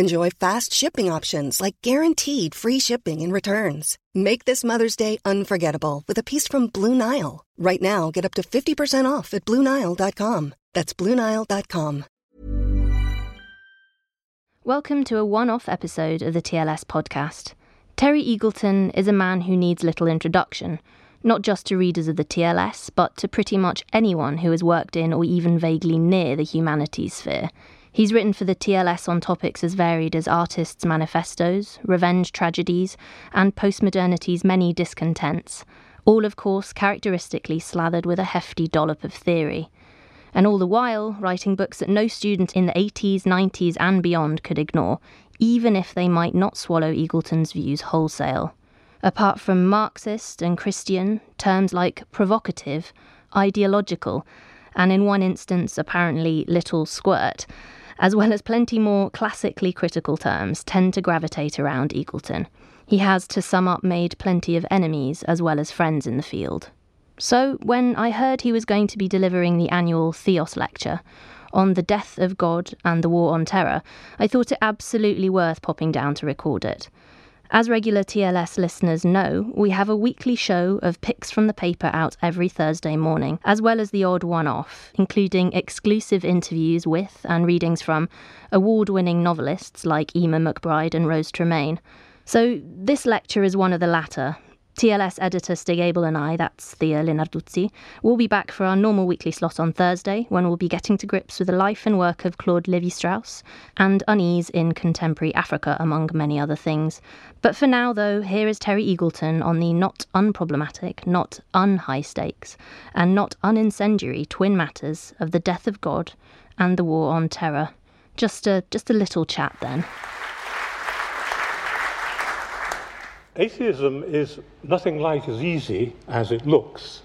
Enjoy fast shipping options like guaranteed free shipping and returns. Make this Mother's Day unforgettable with a piece from Blue Nile. Right now, get up to 50% off at BlueNile.com. That's BlueNile.com. Welcome to a one off episode of the TLS podcast. Terry Eagleton is a man who needs little introduction, not just to readers of the TLS, but to pretty much anyone who has worked in or even vaguely near the humanities sphere. He's written for the TLS on topics as varied as artists' manifestos, revenge tragedies, and postmodernity's many discontents, all, of course, characteristically slathered with a hefty dollop of theory. And all the while, writing books that no student in the 80s, 90s, and beyond could ignore, even if they might not swallow Eagleton's views wholesale. Apart from Marxist and Christian, terms like provocative, ideological, and in one instance, apparently little squirt, as well as plenty more classically critical terms, tend to gravitate around Eagleton. He has, to sum up, made plenty of enemies as well as friends in the field. So, when I heard he was going to be delivering the annual Theos lecture on the death of God and the war on terror, I thought it absolutely worth popping down to record it. As regular TLS listeners know, we have a weekly show of picks from the paper out every Thursday morning, as well as the odd one off, including exclusive interviews with and readings from award winning novelists like Eimear McBride and Rose Tremain. So, this lecture is one of the latter, TLS editor Stig Abell and I, that's Thea Lenarduzzi, will be back for our normal weekly slot on Thursday when we'll be getting to grips with the life and work of Claude Lévi Strauss and unease in contemporary Africa, among many other things. But for now, though, here is Terry Eagleton on the not unproblematic, not unhigh stakes, and not unincendiary twin matters of the death of God and the war on terror. Just a, just a little chat then. Atheism is nothing like as easy as it looks.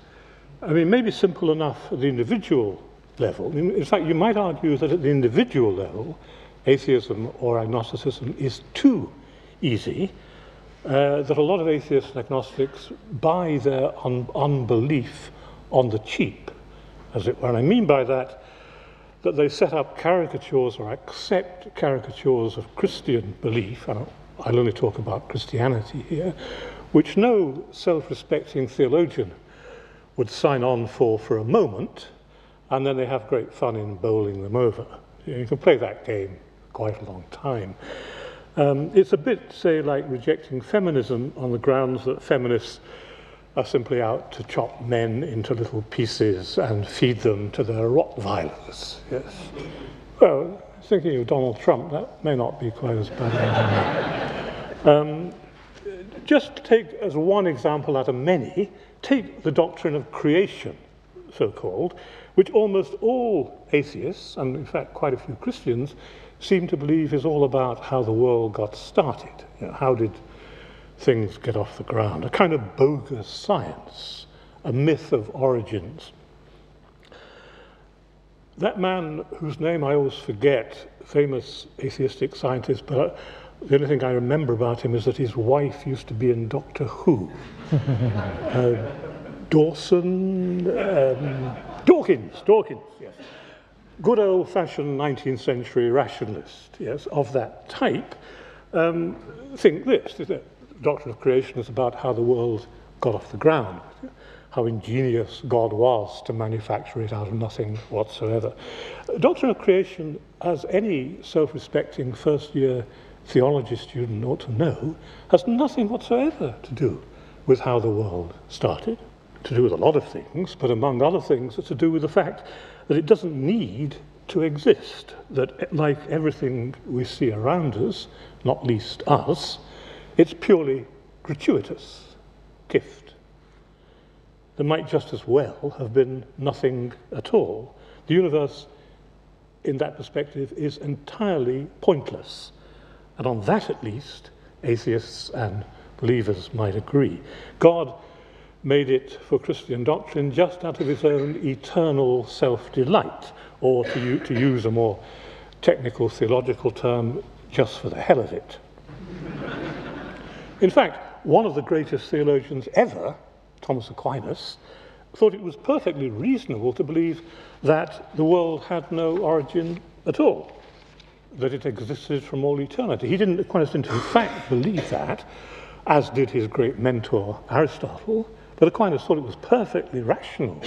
I mean, maybe simple enough at the individual level. In fact, you might argue that at the individual level, atheism or agnosticism is too easy, uh, that a lot of atheists and agnostics buy their un- unbelief on the cheap, as it were. And I mean by that, that they set up caricatures or accept caricatures of Christian belief, and I'll only talk about Christianity here, which no self respecting theologian would sign on for for a moment, and then they have great fun in bowling them over. You can play that game quite a long time. Um, it's a bit, say, like rejecting feminism on the grounds that feminists are simply out to chop men into little pieces and feed them to their Rottweilers. Yes. Well, thinking of Donald Trump, that may not be quite as bad. um, just take as one example out of many, take the doctrine of creation, so called, which almost all atheists, and in fact quite a few Christians, seem to believe is all about how the world got started. You know, how did things get off the ground? A kind of bogus science, a myth of origins. That man whose name I always forget, famous atheistic scientist, but the only thing I remember about him is that his wife used to be in Doctor Who. uh, Dawson, um, Dawkins, Dawkins, yes. Good old fashioned 19th century rationalist, yes, of that type, um, think this, the doctrine of creation is about how the world got off the ground how ingenious God was to manufacture it out of nothing whatsoever. Doctrine of creation, as any self respecting first year theology student ought to know, has nothing whatsoever to do with how the world started, to do with a lot of things, but among other things, it's to do with the fact that it doesn't need to exist, that like everything we see around us, not least us, it's purely gratuitous gift. Might just as well have been nothing at all. The universe, in that perspective, is entirely pointless. And on that, at least, atheists and believers might agree. God made it for Christian doctrine just out of his own eternal self delight, or to, to use a more technical theological term, just for the hell of it. In fact, one of the greatest theologians ever, Thomas Aquinas, thought it was perfectly reasonable to believe that the world had no origin at all, that it existed from all eternity. He didn't, Aquinas didn't in fact believe that, as did his great mentor Aristotle, but Aquinas thought it was perfectly rational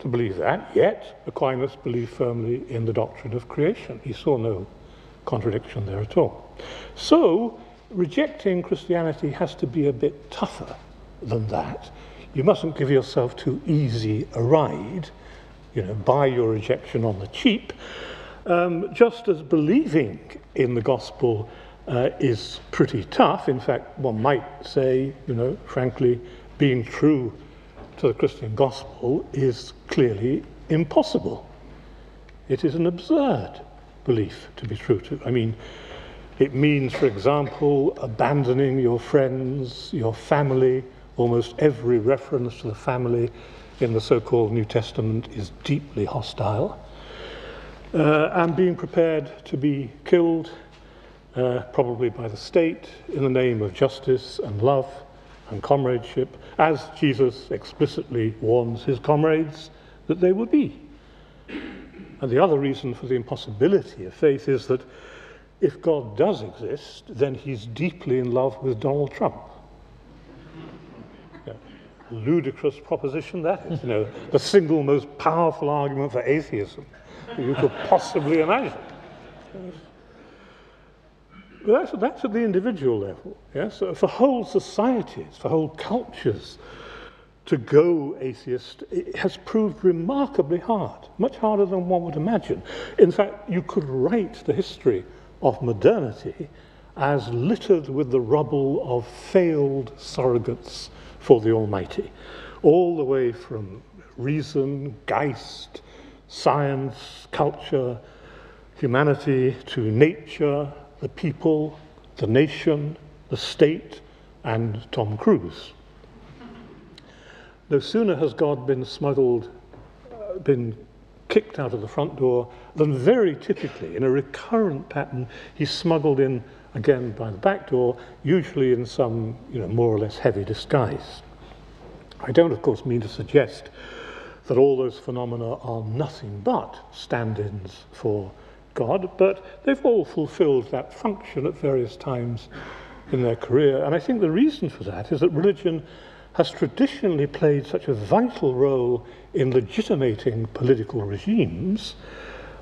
to believe that, yet Aquinas believed firmly in the doctrine of creation. He saw no contradiction there at all. So, rejecting Christianity has to be a bit tougher than that. You mustn't give yourself too easy a ride, you know, buy your rejection on the cheap. Um, just as believing in the gospel uh, is pretty tough, in fact, one might say, you know, frankly, being true to the Christian gospel is clearly impossible. It is an absurd belief to be true to. I mean, it means, for example, abandoning your friends, your family. Almost every reference to the family in the so called New Testament is deeply hostile. Uh, and being prepared to be killed, uh, probably by the state, in the name of justice and love and comradeship, as Jesus explicitly warns his comrades that they would be. And the other reason for the impossibility of faith is that if God does exist, then he's deeply in love with Donald Trump. Ludicrous proposition that is, you know, the single most powerful argument for atheism you could possibly imagine. But that's, that's at the individual level. Yes? For whole societies, for whole cultures, to go atheist has proved remarkably hard, much harder than one would imagine. In fact, you could write the history of modernity as littered with the rubble of failed surrogates for the Almighty, all the way from reason, Geist, science, culture, humanity to nature, the people, the nation, the state, and Tom Cruise. No sooner has God been smuggled, uh, been kicked out of the front door, than very typically, in a recurrent pattern, he's smuggled in again by the back door, usually in some you know, more or less heavy disguise. I don't, of course, mean to suggest that all those phenomena are nothing but stand ins for God, but they've all fulfilled that function at various times in their career. And I think the reason for that is that religion has traditionally played such a vital role in legitimating political regimes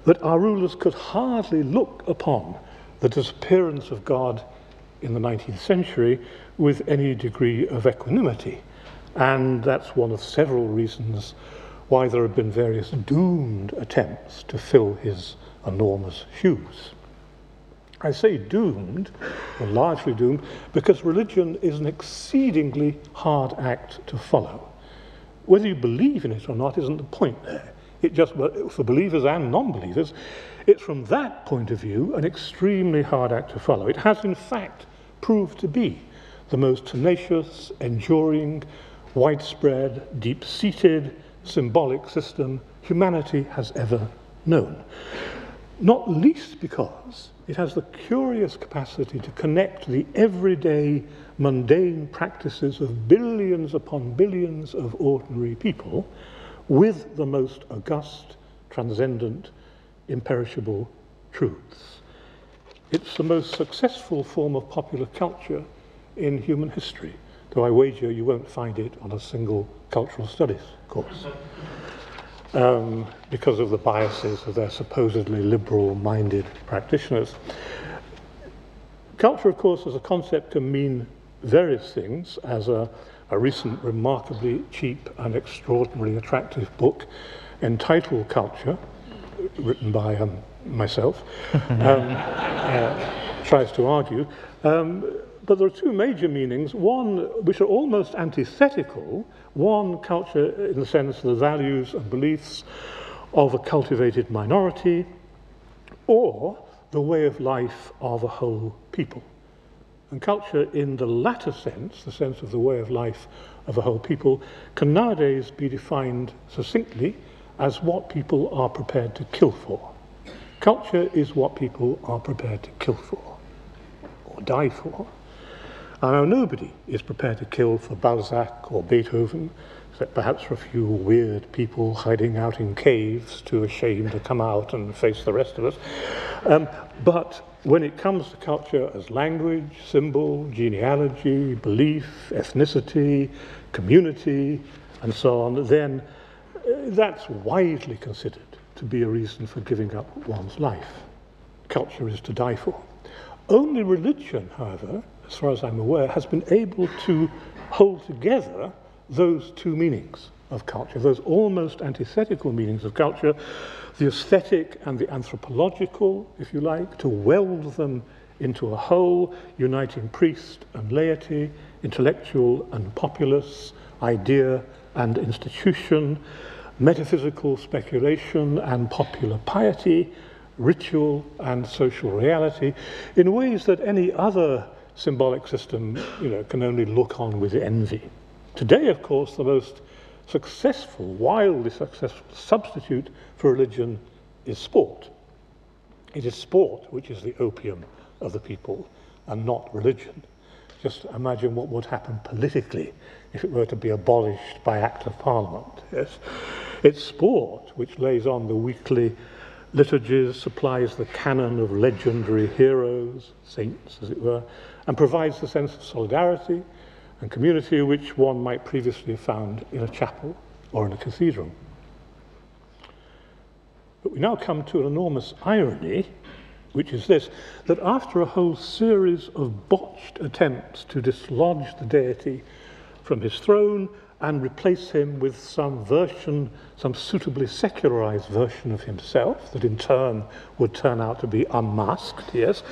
that our rulers could hardly look upon the disappearance of God in the 19th century with any degree of equanimity. And that's one of several reasons why there have been various doomed attempts to fill his enormous shoes. I say doomed, or largely doomed, because religion is an exceedingly hard act to follow. Whether you believe in it or not isn't the point there. It just, for believers and non believers, it's from that point of view an extremely hard act to follow. It has, in fact, proved to be the most tenacious, enduring, widespread, deep seated, symbolic system humanity has ever known not least because it has the curious capacity to connect the everyday mundane practices of billions upon billions of ordinary people with the most august, transcendent, imperishable truths. It's the most successful form of popular culture in human history, though I wager you won't find it on a single cultural studies course um, because of the biases of their supposedly liberal minded practitioners. Culture, of course, as a concept can mean various things, as a, a recent remarkably cheap and extraordinarily attractive book entitled Culture, written by um, myself, um, uh, tries to argue. Um, but there are two major meanings, one which are almost antithetical. One, culture in the sense of the values and beliefs of a cultivated minority, or the way of life of a whole people. And culture, in the latter sense, the sense of the way of life of a whole people, can nowadays be defined succinctly as what people are prepared to kill for. Culture is what people are prepared to kill for or die for. Now, nobody is prepared to kill for Balzac or Beethoven, except perhaps for a few weird people hiding out in caves too ashamed to come out and face the rest of us. Um, but when it comes to culture as language, symbol, genealogy, belief, ethnicity, community, and so on, then that's widely considered to be a reason for giving up one's life. Culture is to die for. Only religion, however, as far as I'm aware, has been able to hold together those two meanings of culture, those almost antithetical meanings of culture, the aesthetic and the anthropological, if you like, to weld them into a whole, uniting priest and laity, intellectual and populace, idea and institution, metaphysical speculation and popular piety, ritual and social reality, in ways that any other symbolic system you know, can only look on with envy. Today, of course, the most successful, wildly successful substitute for religion is sport. It is sport which is the opium of the people and not religion. Just imagine what would happen politically if it were to be abolished by Act of Parliament. Yes? It's sport which lays on the weekly liturgies, supplies the canon of legendary heroes, saints, as it were, and provides the sense of solidarity and community which one might previously have found in a chapel or in a cathedral. But we now come to an enormous irony, which is this that after a whole series of botched attempts to dislodge the deity from his throne and replace him with some version, some suitably secularized version of himself that in turn would turn out to be unmasked, yes,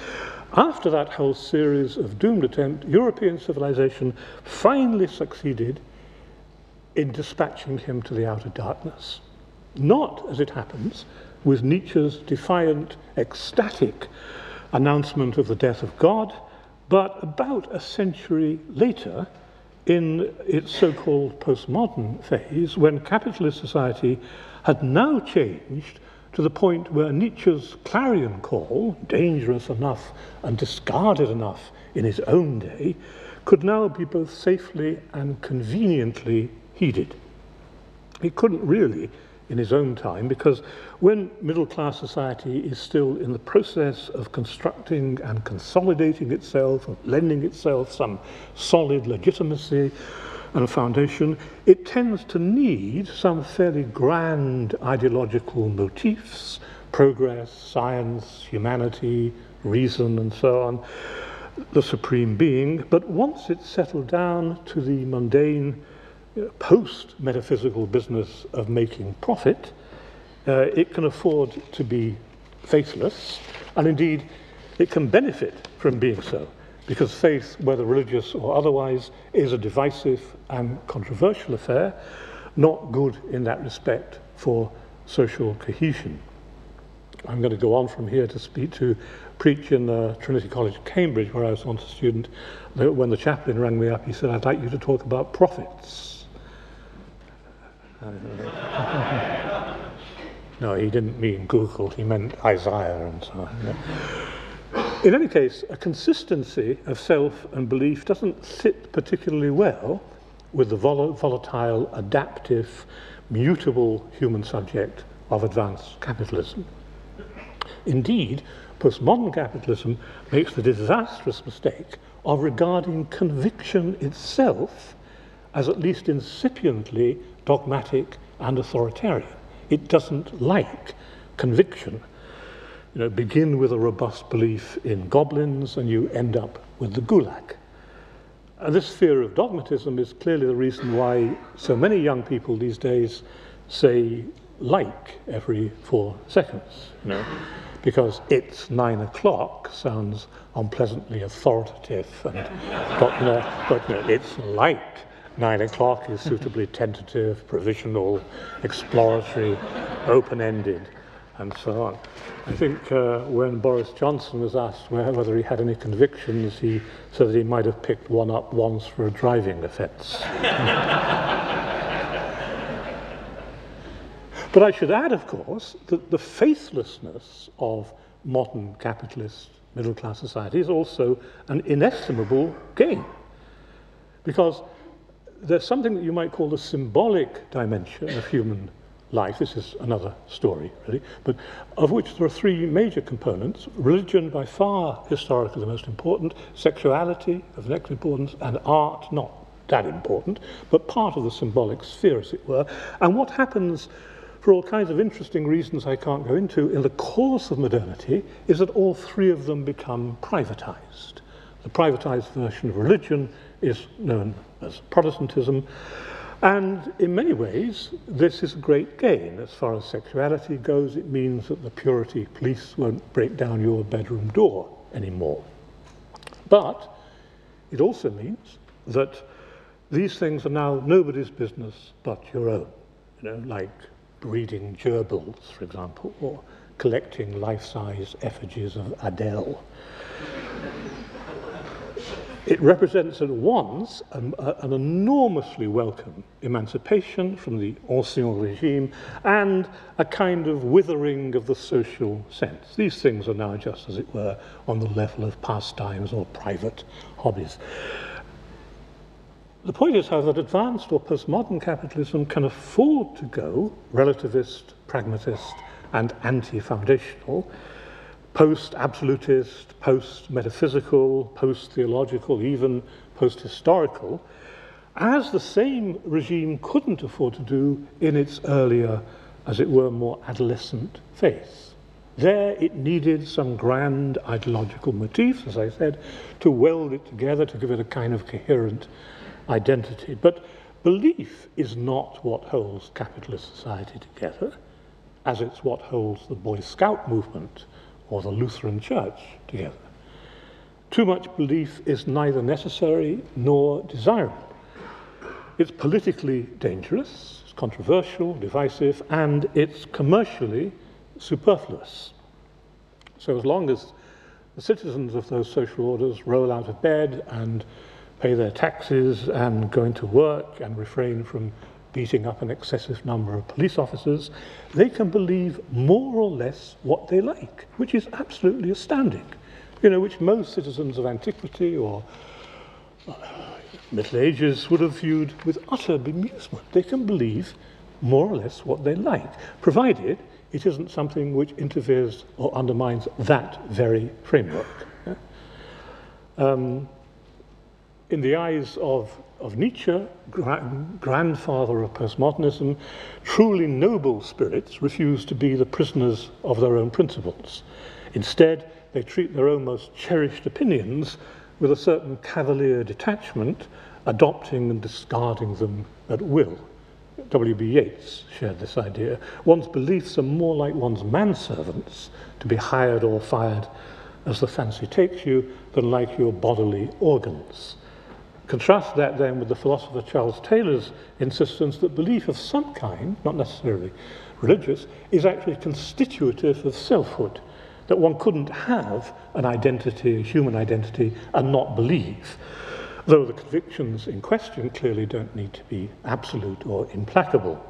after that whole series of doomed attempts, European civilization finally succeeded in dispatching him to the outer darkness. Not, as it happens, with Nietzsche's defiant, ecstatic announcement of the death of God, but about a century later, in its so called postmodern phase, when capitalist society had now changed to the point where Nietzsche's clarion call, dangerous enough and discarded enough in his own day, could now be both safely and conveniently heeded. He couldn't really in his own time because when middle class society is still in the process of constructing and consolidating itself, of lending itself some solid legitimacy, and foundation, it tends to need some fairly grand ideological motifs progress, science, humanity, reason, and so on, the supreme being. But once it's settled down to the mundane, post metaphysical business of making profit, uh, it can afford to be faithless, and indeed, it can benefit from being so because faith, whether religious or otherwise, is a divisive and controversial affair, not good in that respect for social cohesion. I'm going to go on from here to speak to preach in Trinity College, Cambridge, where I was once a student. When the chaplain rang me up, he said, I'd like you to talk about prophets. no, he didn't mean Google, he meant Isaiah and so on. In any case, a consistency of self and belief doesn't sit particularly well with the vol- volatile, adaptive, mutable human subject of advanced capitalism. Indeed, postmodern capitalism makes the disastrous mistake of regarding conviction itself as at least incipiently dogmatic and authoritarian. It doesn't like conviction You know, begin with a robust belief in goblins and you end up with the gulag. And this fear of dogmatism is clearly the reason why so many young people these days say like every four seconds, you know, because it's nine o'clock sounds unpleasantly authoritative, and, but, you but it's like nine o'clock is suitably tentative, provisional, exploratory, open-ended, and so on. I think uh, when Boris Johnson was asked whether he had any convictions, he said that he might have picked one up once for a driving offence. but I should add, of course, that the faithlessness of modern capitalist middle class society is also an inestimable gain. Because there's something that you might call the symbolic dimension of human life. This is another story, really, but of which there are three major components. Religion, by far historically the most important, sexuality of next importance, and art, not that important, but part of the symbolic sphere, as it were. And what happens, for all kinds of interesting reasons I can't go into, in the course of modernity, is that all three of them become privatized. The privatized version of religion is known as Protestantism. And in many ways, this is a great gain. As far as sexuality goes, it means that the purity police won't break down your bedroom door anymore. But it also means that these things are now nobody's business but your own. You know, like breeding gerbils, for example, or collecting life-size effigies of Adele. It represents at once an, an enormously welcome emancipation from the ancien regime and a kind of withering of the social sense. These things are now just, as it were, on the level of pastimes or private hobbies. The point is, however, that advanced or postmodern capitalism can afford to go relativist, pragmatist, and anti foundational post absolutist, post metaphysical, post theological, even post historical, as the same regime couldn't afford to do in its earlier, as it were, more adolescent phase. There it needed some grand ideological motifs, as I said, to weld it together, to give it a kind of coherent identity. But belief is not what holds capitalist society together, as it's what holds the Boy Scout movement or the Lutheran Church together. Too much belief is neither necessary nor desirable. It's politically dangerous, it's controversial, divisive, and it's commercially superfluous. So, as long as the citizens of those social orders roll out of bed and pay their taxes and go into work and refrain from beating up an excessive number of police officers, they can believe more or less what they like, which is absolutely astounding. You know, which most citizens of antiquity or uh, Middle Ages would have viewed with utter bemusement. They can believe more or less what they like, provided it isn't something which interferes or undermines that very framework. Um, in the eyes of of Nietzsche, gra grandfather of postmodernism, truly noble spirits refuse to be the prisoners of their own principles. Instead, they treat their own most cherished opinions with a certain cavalier detachment, adopting and discarding them at will. W.B. Yeats shared this idea. One's beliefs are more like one's manservants, to be hired or fired as the fancy takes you, than like your bodily organs. Contrast that then with the philosopher Charles Taylor's insistence that belief of some kind, not necessarily religious, is actually constitutive of selfhood. That one couldn't have an identity, a human identity, and not believe. Though the convictions in question clearly don't need to be absolute or implacable.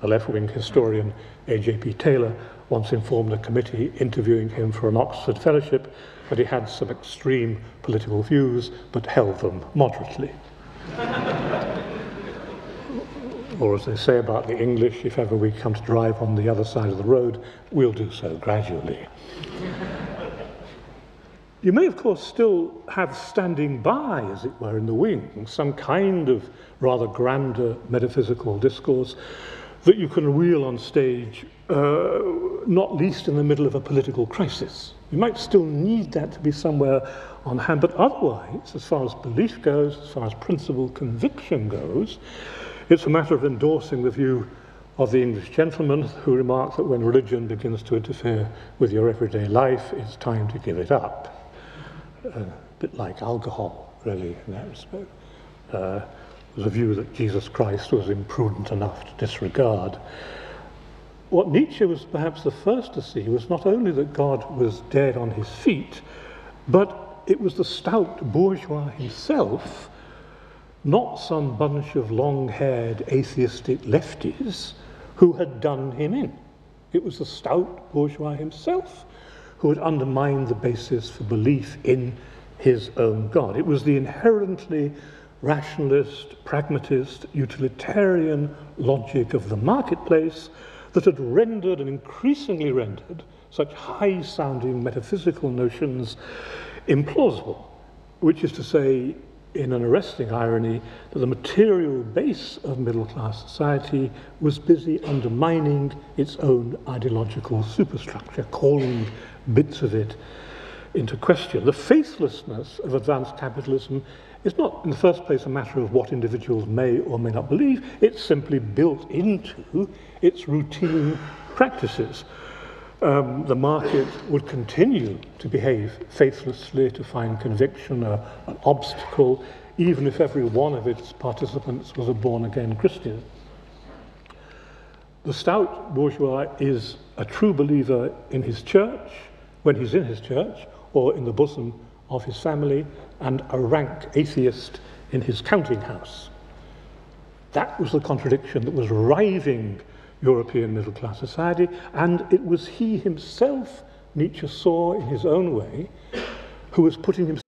A left wing historian, A.J.P. Taylor, once informed a committee interviewing him for an Oxford Fellowship that he had some extreme political views but held them moderately. or as they say about the English, if ever we come to drive on the other side of the road, we'll do so gradually. you may, of course, still have standing by, as it were, in the wings, some kind of rather grander metaphysical discourse that you can wheel on stage, uh, not least in the middle of a political crisis. You might still need that to be somewhere on hand, but otherwise, as far as belief goes, as far as principle conviction goes, it's a matter of endorsing the view of the English gentleman who remarked that when religion begins to interfere with your everyday life, it's time to give it up. Uh, a bit like alcohol, really, in that respect. Uh, was a view that Jesus Christ was imprudent enough to disregard. What Nietzsche was perhaps the first to see was not only that God was dead on his feet, but it was the stout bourgeois himself, not some bunch of long haired atheistic lefties, who had done him in. It was the stout bourgeois himself who had undermined the basis for belief in his own God. It was the inherently rationalist, pragmatist, utilitarian logic of the marketplace that had rendered and increasingly rendered such high sounding metaphysical notions implausible, which is to say, in an arresting irony, that the material base of middle class society was busy undermining its own ideological superstructure, calling bits of it into question. The faithlessness of advanced capitalism is not, in the first place, a matter of what individuals may or may not believe, it's simply built into its routine practices. Um, the market would continue to behave faithlessly, to find conviction a, an obstacle, even if every one of its participants was a born again Christian. The stout bourgeois is a true believer in his church, when he's in his church, or in the bosom of his family, and a rank atheist in his counting house. That was the contradiction that was riving European middle class society, and it was he himself, Nietzsche saw in his own way, who was putting himself.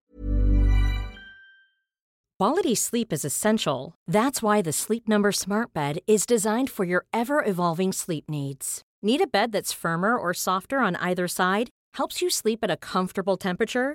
Quality sleep is essential. That's why the Sleep Number Smart Bed is designed for your ever evolving sleep needs. Need a bed that's firmer or softer on either side? Helps you sleep at a comfortable temperature?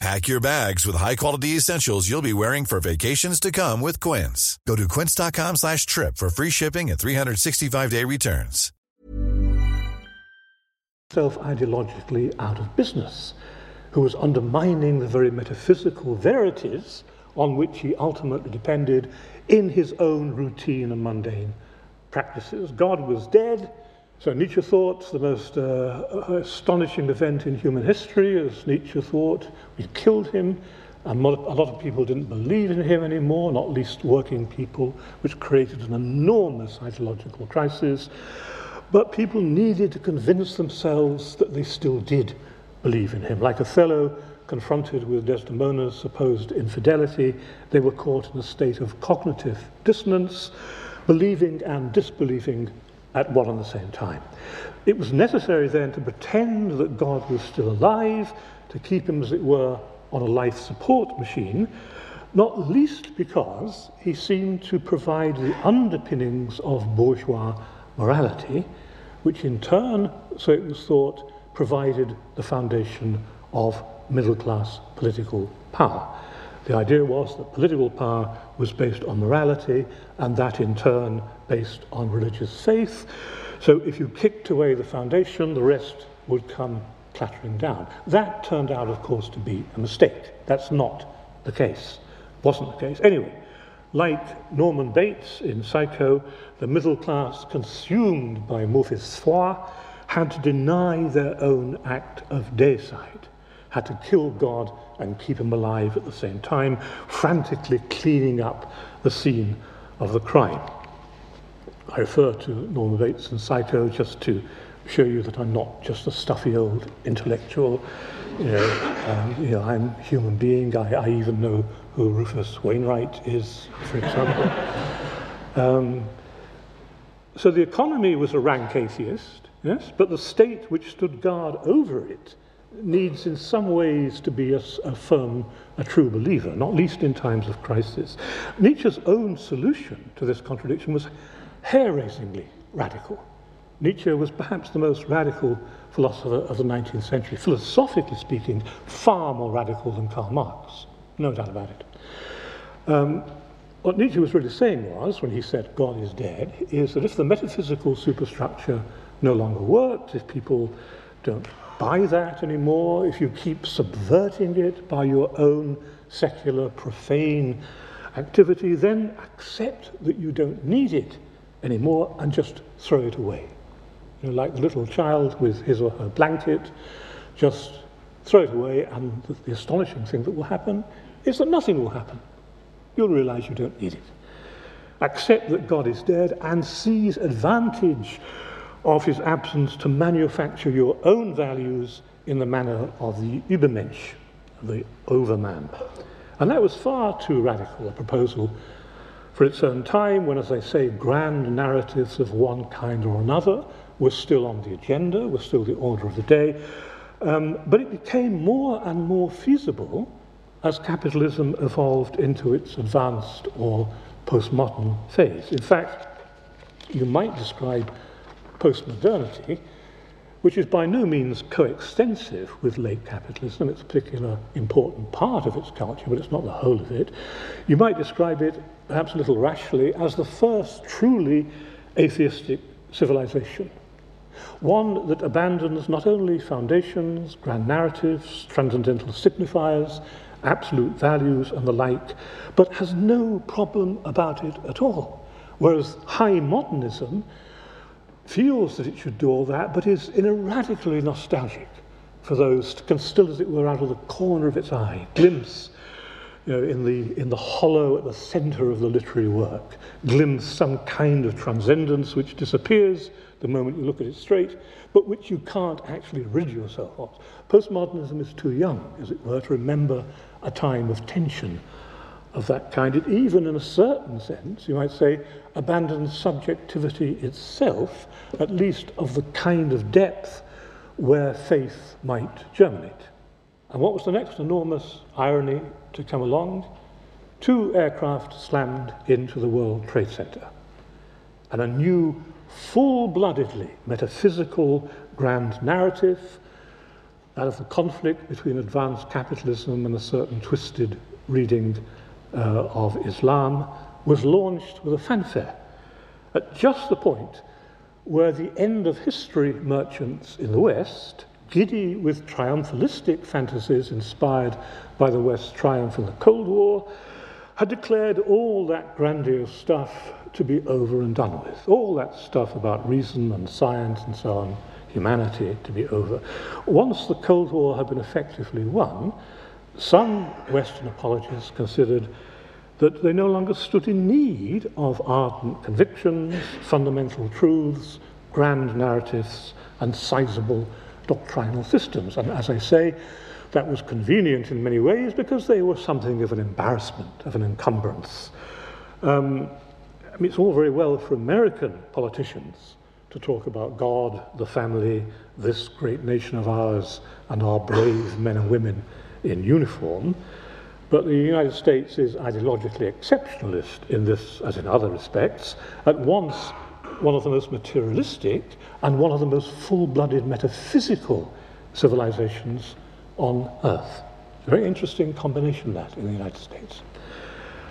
Pack your bags with high-quality essentials you'll be wearing for vacations to come with Quince. Go to quince.com slash trip for free shipping and 365-day returns. Self-ideologically out of business, who was undermining the very metaphysical verities on which he ultimately depended in his own routine and mundane practices. God was dead, so Nietzsche thought the most uh, astonishing event in human history, as Nietzsche thought, we killed him. And a lot of people didn't believe in him anymore, not least working people, which created an enormous ideological crisis. But people needed to convince themselves that they still did believe in him. Like Othello confronted with Desdemona's supposed infidelity, they were caught in a state of cognitive dissonance, believing and disbelieving at one and the same time. It was necessary then to pretend that God was still alive, to keep him, as it were, on a life support machine, not least because he seemed to provide the underpinnings of bourgeois morality, which in turn, so it was thought, provided the foundation of middle class political power. The idea was that political power was based on morality, and that in turn based on religious faith. So if you kicked away the foundation, the rest would come clattering down. That turned out, of course, to be a mistake. That's not the case. Wasn't the case. Anyway, like Norman Bates in Psycho, the middle class, consumed by mauvaise foi, had to deny their own act of deicide, had to kill God and keep him alive at the same time, frantically cleaning up the scene of the crime. I refer to Norman Bates and Psycho just to show you that I'm not just a stuffy old intellectual. You know, um, you know I'm a human being. I, I even know who Rufus Wainwright is, for example. um, so the economy was a rank atheist, yes, but the state which stood guard over it needs in some ways to be a, a firm, a true believer, not least in times of crisis. Nietzsche's own solution to this contradiction was hair-raisingly radical. Nietzsche was perhaps the most radical philosopher of the 19th century, philosophically speaking, far more radical than Karl Marx, no doubt about it. Um, what Nietzsche was really saying was, when he said God is dead, is that if the metaphysical superstructure no longer works, if people don't buy that anymore, if you keep subverting it by your own secular, profane activity, then accept that you don't need it anymore and just throw it away. You know, like the little child with his or her blanket, just throw it away, and the, the astonishing thing that will happen is that nothing will happen. You'll realize you don't need it. Accept that God is dead and seize advantage of his absence to manufacture your own values in the manner of the Übermensch, the overman. And that was far too radical a proposal for its own time, when, as I say, grand narratives of one kind or another were still on the agenda, were still the order of the day. Um, but it became more and more feasible as capitalism evolved into its advanced or postmodern phase. In fact, you might describe postmodernity, which is by no means coextensive with late capitalism. It's a particular important part of its culture, but it's not the whole of it. You might describe it, perhaps a little rashly, as the first truly atheistic civilization. One that abandons not only foundations, grand narratives, transcendental signifiers, absolute values, and the like, but has no problem about it at all. Whereas high modernism feels that it should do all that, but is in a radically nostalgic for those can still, as it were, out of the corner of its eye, glimpse you know, in, the, in the hollow at the center of the literary work, glimpse some kind of transcendence which disappears the moment you look at it straight, but which you can't actually rid yourself of. Postmodernism is too young, as it were, to remember a time of tension of that kind. It even, in a certain sense, you might say, abandons subjectivity itself, at least of the kind of depth where faith might germinate. And what was the next enormous irony to come along? Two aircraft slammed into the World Trade Center. And a new, full bloodedly metaphysical grand narrative, that of the conflict between advanced capitalism and a certain twisted reading uh, of Islam, was launched with a fanfare at just the point where the end of history merchants in the West, giddy with triumphalistic fantasies inspired by the West's triumph in the Cold War, had declared all that grandiose stuff to be over and done with. All that stuff about reason and science and so on, humanity to be over. Once the Cold War had been effectively won, some Western apologists considered that they no longer stood in need of ardent convictions, fundamental truths, grand narratives, and sizable doctrinal systems. And as I say, that was convenient in many ways because they were something of an embarrassment, of an encumbrance. Um, I mean, it's all very well for American politicians to talk about God, the family, this great nation of ours, and our brave men and women in uniform. But the United States is ideologically exceptionalist in this, as in other respects, at once one of the most materialistic and one of the most full blooded metaphysical civilizations on earth. Very interesting combination, that, in the United States.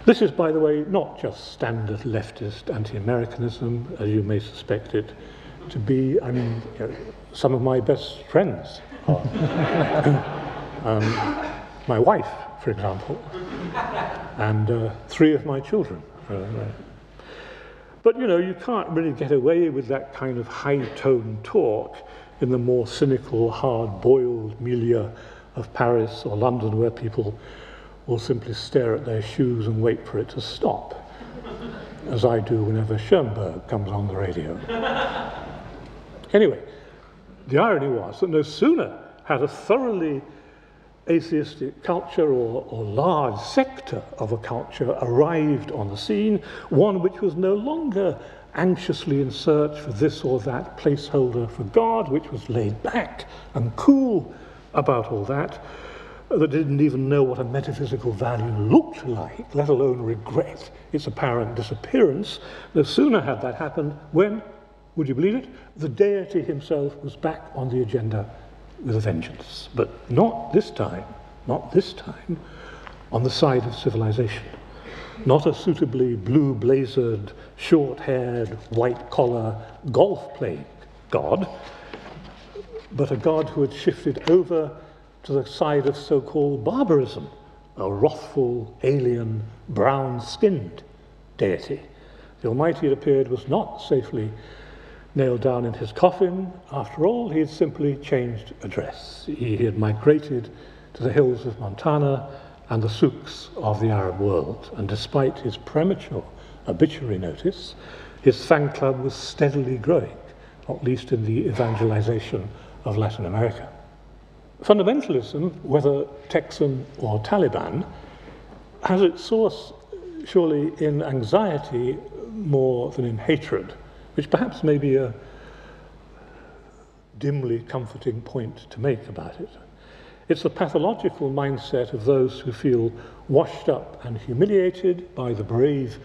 This is, by the way, not just standard leftist anti Americanism, as you may suspect it to be. I mean, you know, some of my best friends are. um, my wife, for example, and uh, three of my children. But you know, you can't really get away with that kind of high toned talk in the more cynical, hard boiled milieu of Paris or London, where people will simply stare at their shoes and wait for it to stop, as I do whenever Schoenberg comes on the radio. anyway, the irony was that no sooner had a thoroughly atheistic culture or, or large sector of a culture arrived on the scene, one which was no longer anxiously in search for this or that placeholder for God, which was laid back and cool about all that, that didn't even know what a metaphysical value looked like, let alone regret its apparent disappearance. No sooner had that happened when, would you believe it, the deity himself was back on the agenda with a vengeance. But not this time, not this time, on the side of civilization. Not a suitably blue blazered, short haired, white collar, golf playing God, but a God who had shifted over to the side of so called barbarism, a wrathful, alien, brown skinned deity. The Almighty, it appeared, was not safely nailed down in his coffin. After all, he had simply changed address. He had migrated to the hills of Montana and the souks of the Arab world. And despite his premature obituary notice, his fan club was steadily growing, not least in the evangelization of Latin America. Fundamentalism, whether Texan or Taliban, has its source surely in anxiety more than in hatred which perhaps may be a dimly comforting point to make about it. It's the pathological mindset of those who feel washed up and humiliated by the brave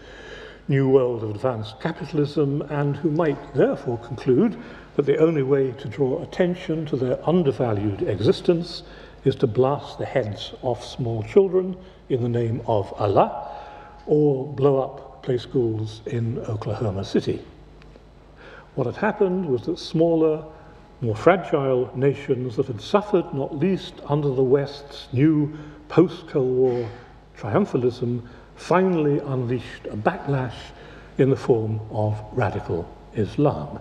new world of advanced capitalism and who might therefore conclude that the only way to draw attention to their undervalued existence is to blast the heads off small children in the name of Allah or blow up play schools in Oklahoma City. What had happened was that smaller, more fragile nations that had suffered not least under the West's new post Cold War triumphalism finally unleashed a backlash in the form of radical Islam.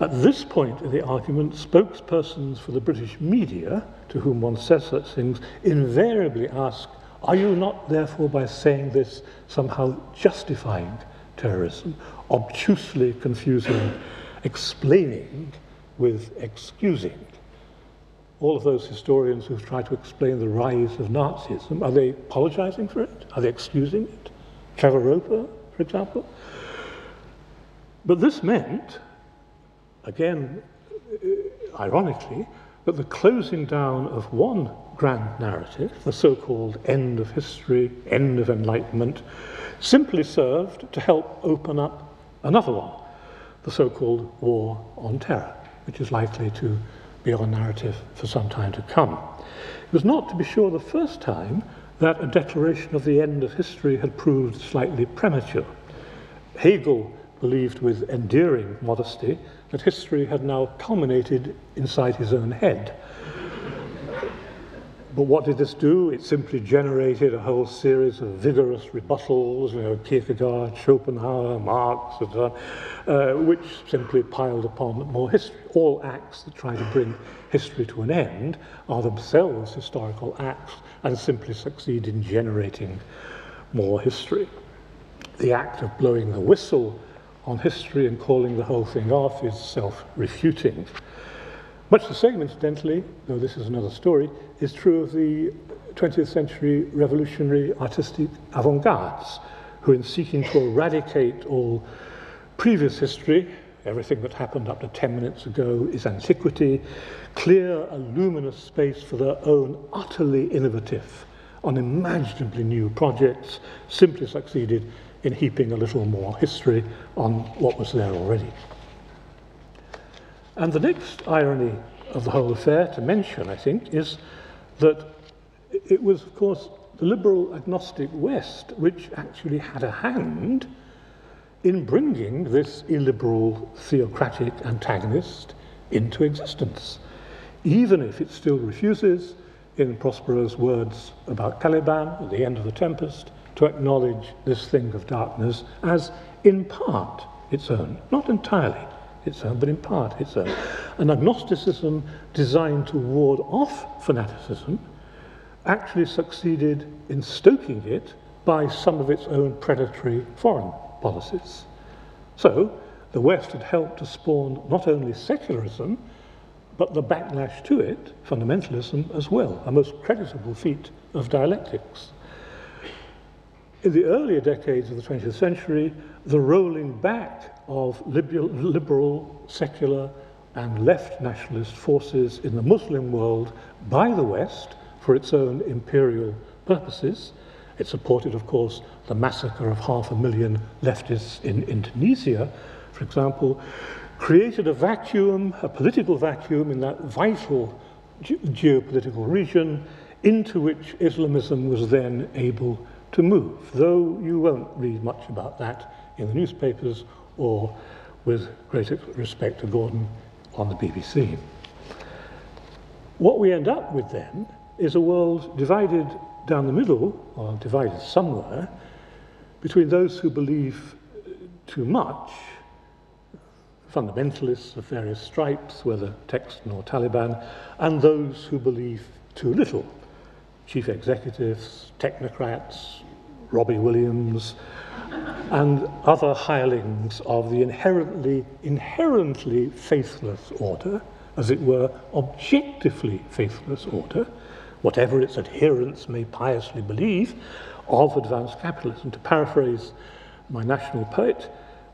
At this point in the argument, spokespersons for the British media, to whom one says such things, invariably ask, Are you not, therefore, by saying this, somehow justifying terrorism, obtusely confusing explaining with excusing. All of those historians who've tried to explain the rise of Nazism, are they apologizing for it? Are they excusing it? Trevor Roper, for example? But this meant, again, uh, ironically, that the closing down of one grand narrative, the so called end of history, end of enlightenment, simply served to help open up another one, the so called war on terror, which is likely to be our narrative for some time to come. It was not, to be sure, the first time that a declaration of the end of history had proved slightly premature. Hegel believed with endearing modesty that history had now culminated inside his own head but what did this do? It simply generated a whole series of vigorous rebuttals, you know, Kierkegaard, Schopenhauer, Marx, and so on, uh, which simply piled upon more history. All acts that try to bring history to an end are themselves historical acts and simply succeed in generating more history. The act of blowing the whistle on history and calling the whole thing off is self refuting. Much the same, incidentally, though this is another story, is true of the 20th century revolutionary artistic avant gardes, who, in seeking to eradicate all previous history, everything that happened up to 10 minutes ago is antiquity, clear a luminous space for their own utterly innovative, unimaginably new projects, simply succeeded in heaping a little more history on what was there already. And the next irony of the whole affair to mention, I think, is that it was, of course, the liberal agnostic West which actually had a hand in bringing this illiberal theocratic antagonist into existence, even if it still refuses, in Prospero's words about Caliban at the end of the Tempest, to acknowledge this thing of darkness as in part its own, not entirely its own, but in part its own. An agnosticism designed to ward off fanaticism actually succeeded in stoking it by some of its own predatory foreign policies. So, the West had helped to spawn not only secularism, but the backlash to it, fundamentalism, as well, a most creditable feat of dialectics. In the earlier decades of the 20th century, the rolling back of liberal, liberal, secular, and left nationalist forces in the Muslim world by the West for its own imperial purposes. It supported, of course, the massacre of half a million leftists in Indonesia, for example, created a vacuum, a political vacuum in that vital ge geopolitical region into which Islamism was then able to move, though you won't read much about that in the newspapers or with great respect to Gordon on the BBC. What we end up with then is a world divided down the middle, or divided somewhere, between those who believe too much, fundamentalists of various stripes, whether Texan or Taliban, and those who believe too little, chief executives, technocrats, Robbie Williams, and other hirelings of the inherently, inherently faithless order, as it were, objectively faithless order, whatever its adherents may piously believe, of advanced capitalism. To paraphrase my national poet,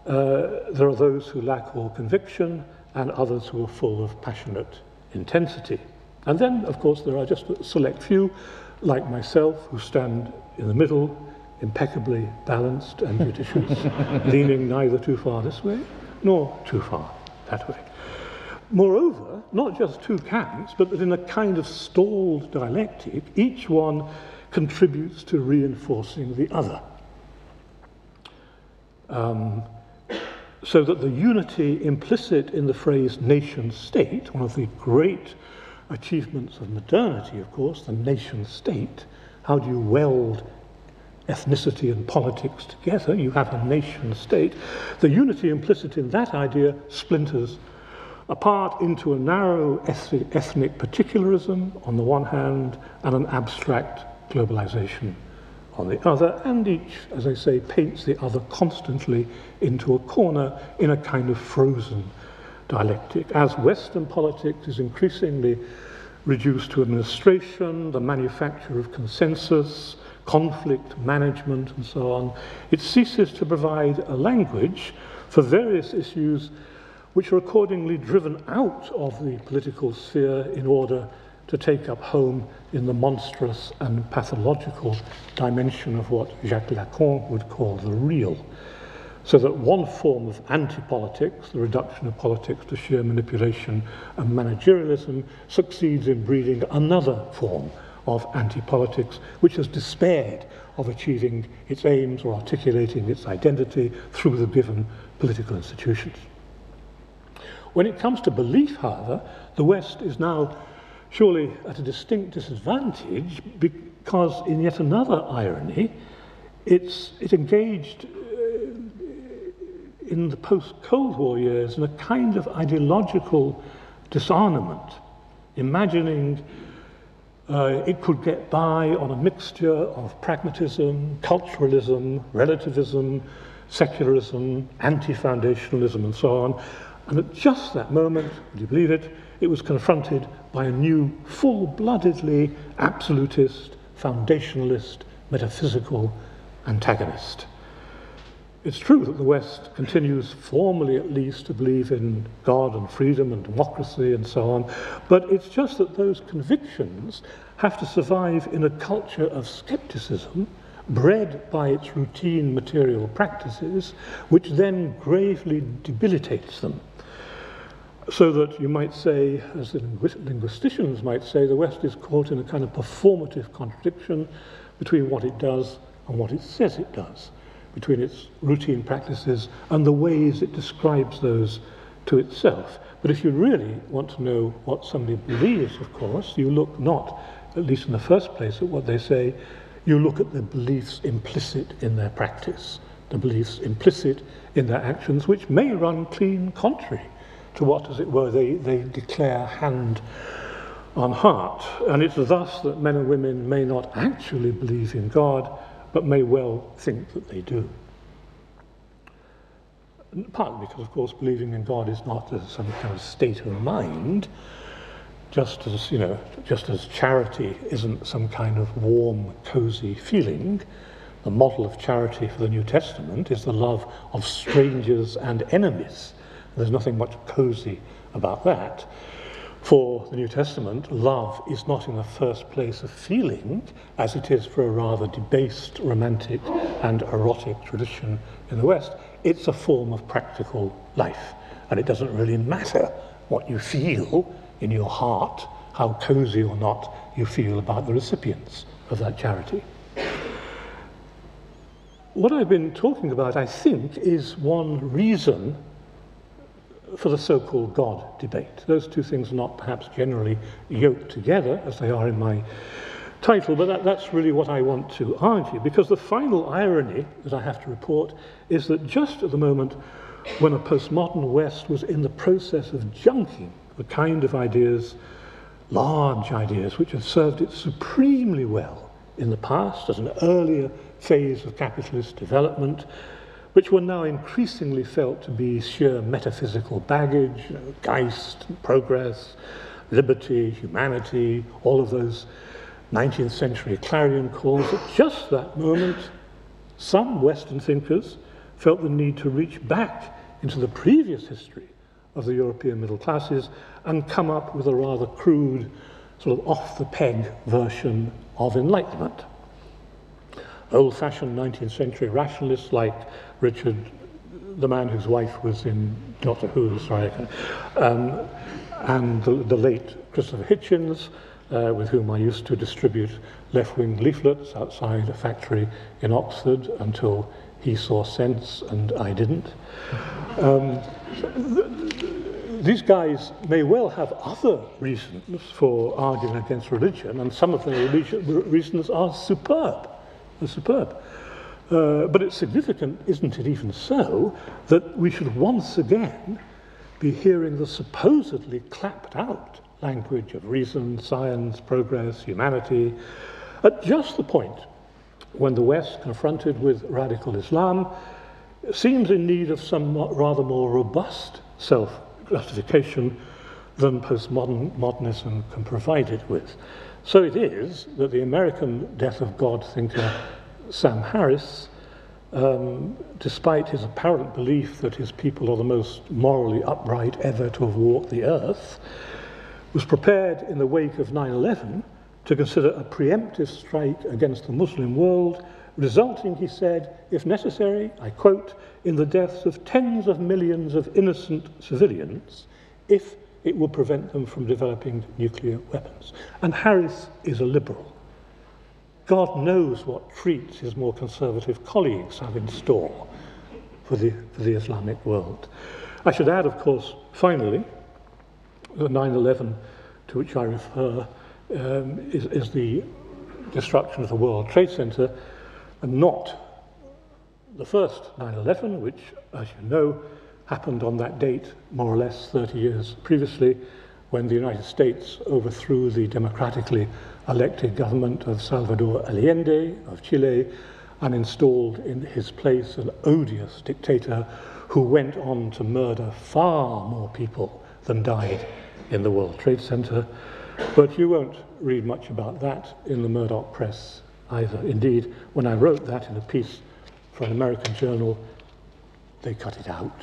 uh, there are those who lack all conviction and others who are full of passionate intensity. And then, of course, there are just a select few, like myself, who stand in the middle, impeccably balanced and judicious, leaning neither too far this way nor too far that way. Moreover, not just two camps, but that in a kind of stalled dialectic, each one contributes to reinforcing the other. Um, so that the unity implicit in the phrase nation state, one of the great achievements of modernity, of course, the nation state, how do you weld ethnicity and politics together? You have a nation state. The unity implicit in that idea splinters apart into a narrow ethnic particularism on the one hand and an abstract globalization on the other, and each, as I say, paints the other constantly into a corner in a kind of frozen dialectic. As Western politics is increasingly reduced to administration, the manufacture of consensus, conflict management, and so on, it ceases to provide a language for various issues which are accordingly driven out of the political sphere in order to take up home in the monstrous and pathological dimension of what Jacques Lacan would call the real. So that one form of anti politics, the reduction of politics to sheer manipulation and managerialism, succeeds in breeding another form of anti politics, which has despaired of achieving its aims or articulating its identity through the given political institutions. When it comes to belief, however, the West is now surely at a distinct disadvantage because, in yet another irony, it's, it engaged uh, in the post Cold War years in a kind of ideological disarmament, imagining uh, it could get by on a mixture of pragmatism, culturalism, relativism, secularism, anti foundationalism, and so on, and at just that moment, would you believe it, it was confronted by a new, full bloodedly absolutist, foundationalist, metaphysical antagonist. It's true that the West continues, formally at least, to believe in God and freedom and democracy and so on, but it's just that those convictions have to survive in a culture of skepticism bred by its routine material practices, which then gravely debilitates them. So that you might say, as the linguisticians might say, the West is caught in a kind of performative contradiction between what it does and what it says it does, between its routine practices and the ways it describes those to itself. But if you really want to know what somebody believes, of course, you look not, at least in the first place, at what they say, you look at the beliefs implicit in their practice, the beliefs implicit in their actions, which may run clean contrary to what, as it were, they, they declare hand on heart. And it's thus that men and women may not actually believe in God, but may well think that they do partly because, of course, believing in God is not some kind of state of mind, just as, you know, just as charity isn't some kind of warm, cozy feeling. The model of charity for the New Testament is the love of strangers and enemies. There's nothing much cozy about that. For the New Testament, love is not in the first place a feeling, as it is for a rather debased romantic and erotic tradition in the West. It's a form of practical life. And it doesn't really matter what you feel in your heart, how cozy or not you feel about the recipients of that charity. What I've been talking about, I think, is one reason for the so called God debate. Those two things are not perhaps generally yoked together as they are in my title, but that, that's really what I want to argue, because the final irony that I have to report is that just at the moment when a postmodern West was in the process of junking the kind of ideas, large ideas, which have served it supremely well in the past as an earlier phase of capitalist development, which were now increasingly felt to be sheer metaphysical baggage, you know, Geist, progress, liberty, humanity, all of those 19th century clarion calls, at just that moment, some Western thinkers felt the need to reach back into the previous history of the European middle classes and come up with a rather crude, sort of off the peg version of Enlightenment. Old fashioned 19th century rationalists like Richard, the man whose wife was in Doctor Who, sorry, um, and the, the late Christopher Hitchens uh, with whom I used to distribute left wing leaflets outside a factory in Oxford until he saw sense and I didn't. Um, th- these guys may well have other reasons for arguing against religion, and some of their reasons are superb. They're superb. Uh, but it's significant, isn't it even so, that we should once again be hearing the supposedly clapped out language of reason, science, progress, humanity, at just the point when the West, confronted with radical Islam, seems in need of some rather more robust self gratification than postmodernism can provide it with. So it is that the American death of God thinker Sam Harris, um, despite his apparent belief that his people are the most morally upright ever to have walked the earth, was prepared in the wake of 9 11 to consider a preemptive strike against the Muslim world, resulting, he said, if necessary, I quote, in the deaths of tens of millions of innocent civilians if it will prevent them from developing nuclear weapons. And Harris is a liberal. God knows what treats his more conservative colleagues have in store for the, for the Islamic world. I should add, of course, finally, the 9-11 to which I refer um, is, is the destruction of the World Trade Center and not the first 9-11, which, as you know, happened on that date more or less 30 years previously when the United States overthrew the democratically elected government of Salvador Allende of Chile and installed in his place an odious dictator who went on to murder far more people than died in the World Trade Center. But you won't read much about that in the Murdoch press either. Indeed, when I wrote that in a piece for an American journal, they cut it out.